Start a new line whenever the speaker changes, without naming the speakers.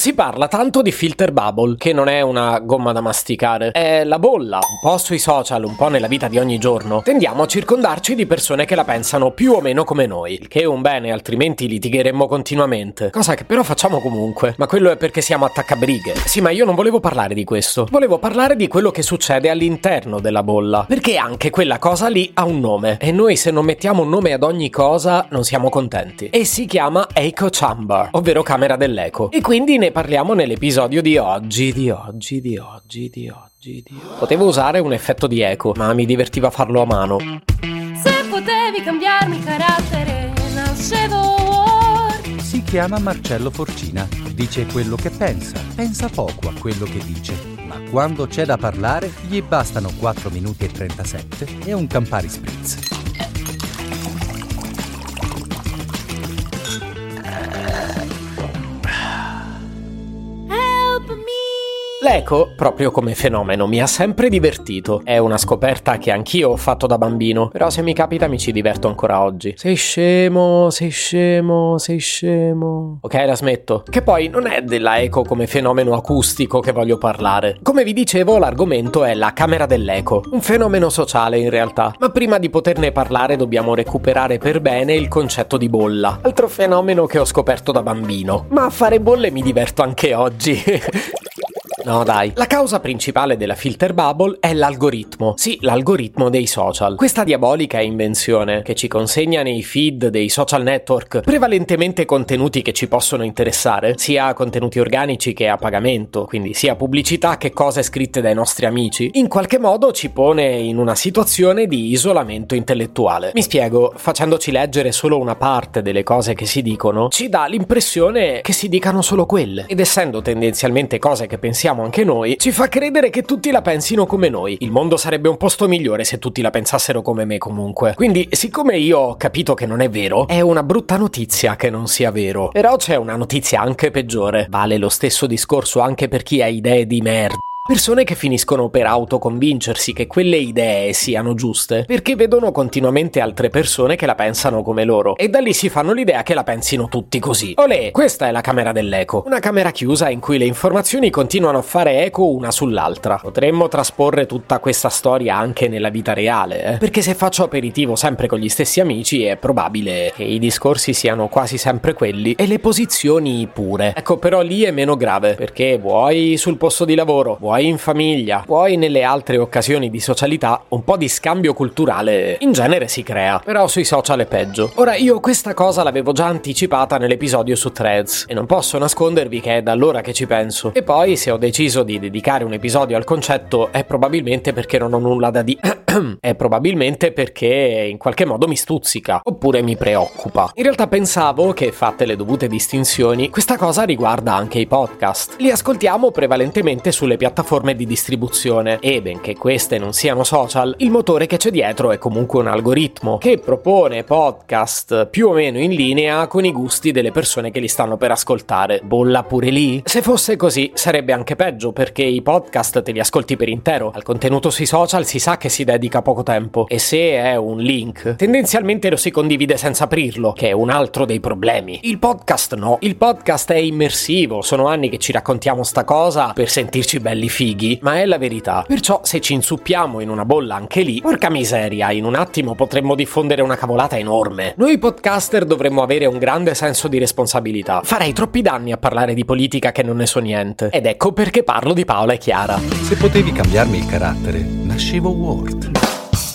Si parla tanto di filter bubble, che non è una gomma da masticare, è la bolla, un po' sui social, un po' nella vita di ogni giorno. Tendiamo a circondarci di persone che la pensano più o meno come noi, il che è un bene, altrimenti litigheremmo continuamente. Cosa che però facciamo comunque, ma quello è perché siamo attaccabrighe. Sì, ma io non volevo parlare di questo. Volevo parlare di quello che succede all'interno della bolla, perché anche quella cosa lì ha un nome e noi se non mettiamo un nome ad ogni cosa non siamo contenti. E si chiama Echo Chamber, ovvero camera dell'eco. E quindi ne parliamo nell'episodio di oggi, di oggi, di oggi, di oggi, di oggi. Potevo usare un effetto di eco, ma mi divertiva farlo a mano.
Se potevi cambiarmi carattere, nascevo.
Si chiama Marcello Forcina, dice quello che pensa, pensa poco a quello che dice, ma quando c'è da parlare gli bastano 4 minuti e 37 e un Campari Spritz.
L'eco, proprio come fenomeno, mi ha sempre divertito. È una scoperta che anch'io ho fatto da bambino, però se mi capita mi ci diverto ancora oggi. Sei scemo, sei scemo, sei scemo. Ok, la smetto. Che poi non è della eco come fenomeno acustico che voglio parlare. Come vi dicevo, l'argomento è la camera dell'eco, un fenomeno sociale in realtà. Ma prima di poterne parlare dobbiamo recuperare per bene il concetto di bolla, altro fenomeno che ho scoperto da bambino. Ma a fare bolle mi diverto anche oggi. No dai, la causa principale della filter bubble è l'algoritmo. Sì, l'algoritmo dei social. Questa diabolica invenzione che ci consegna nei feed dei social network prevalentemente contenuti che ci possono interessare, sia contenuti organici che a pagamento, quindi sia pubblicità che cose scritte dai nostri amici, in qualche modo ci pone in una situazione di isolamento intellettuale. Mi spiego, facendoci leggere solo una parte delle cose che si dicono, ci dà l'impressione che si dicano solo quelle. Ed essendo tendenzialmente cose che pensiamo anche noi, ci fa credere che tutti la pensino come noi. Il mondo sarebbe un posto migliore se tutti la pensassero come me comunque. Quindi, siccome io ho capito che non è vero, è una brutta notizia che non sia vero. Però c'è una notizia anche peggiore. Vale lo stesso discorso anche per chi ha idee di merda. Persone che finiscono per autoconvincersi che quelle idee siano giuste perché vedono continuamente altre persone che la pensano come loro e da lì si fanno l'idea che la pensino tutti così. Olè, questa è la camera dell'eco, una camera chiusa in cui le informazioni continuano a fare eco una sull'altra. Potremmo trasporre tutta questa storia anche nella vita reale, eh? perché se faccio aperitivo sempre con gli stessi amici è probabile che i discorsi siano quasi sempre quelli e le posizioni pure. Ecco, però lì è meno grave perché vuoi sul posto di lavoro, vuoi in famiglia, poi nelle altre occasioni di socialità, un po' di scambio culturale in genere si crea, però sui social è peggio. Ora io questa cosa l'avevo già anticipata nell'episodio su Threads e non posso nascondervi che è da allora che ci penso. E poi se ho deciso di dedicare un episodio al concetto è probabilmente perché non ho nulla da dire. è probabilmente perché in qualche modo mi stuzzica oppure mi preoccupa. In realtà pensavo che, fatte le dovute distinzioni, questa cosa riguarda anche i podcast. Li ascoltiamo prevalentemente sulle piattaforme di distribuzione e, benché queste non siano social, il motore che c'è dietro è comunque un algoritmo che propone podcast più o meno in linea con i gusti delle persone che li stanno per ascoltare. Bolla pure lì? Se fosse così sarebbe anche peggio perché i podcast te li ascolti per intero. Al contenuto sui social si sa che si dedica poco tempo e se è un link, tendenzialmente lo si condivide senza aprirlo, che è un altro dei problemi. Il podcast no, il podcast è immersivo, sono anni che ci raccontiamo sta cosa per sentirci belli fighi, ma è la verità. Perciò se ci insuppiamo in una bolla anche lì, porca miseria, in un attimo potremmo diffondere una cavolata enorme. Noi podcaster dovremmo avere un grande senso di responsabilità. Farei troppi danni a parlare di politica che non ne so niente. Ed ecco perché parlo di Paola e Chiara.
Se potevi cambiarmi il carattere, nascevo Ward.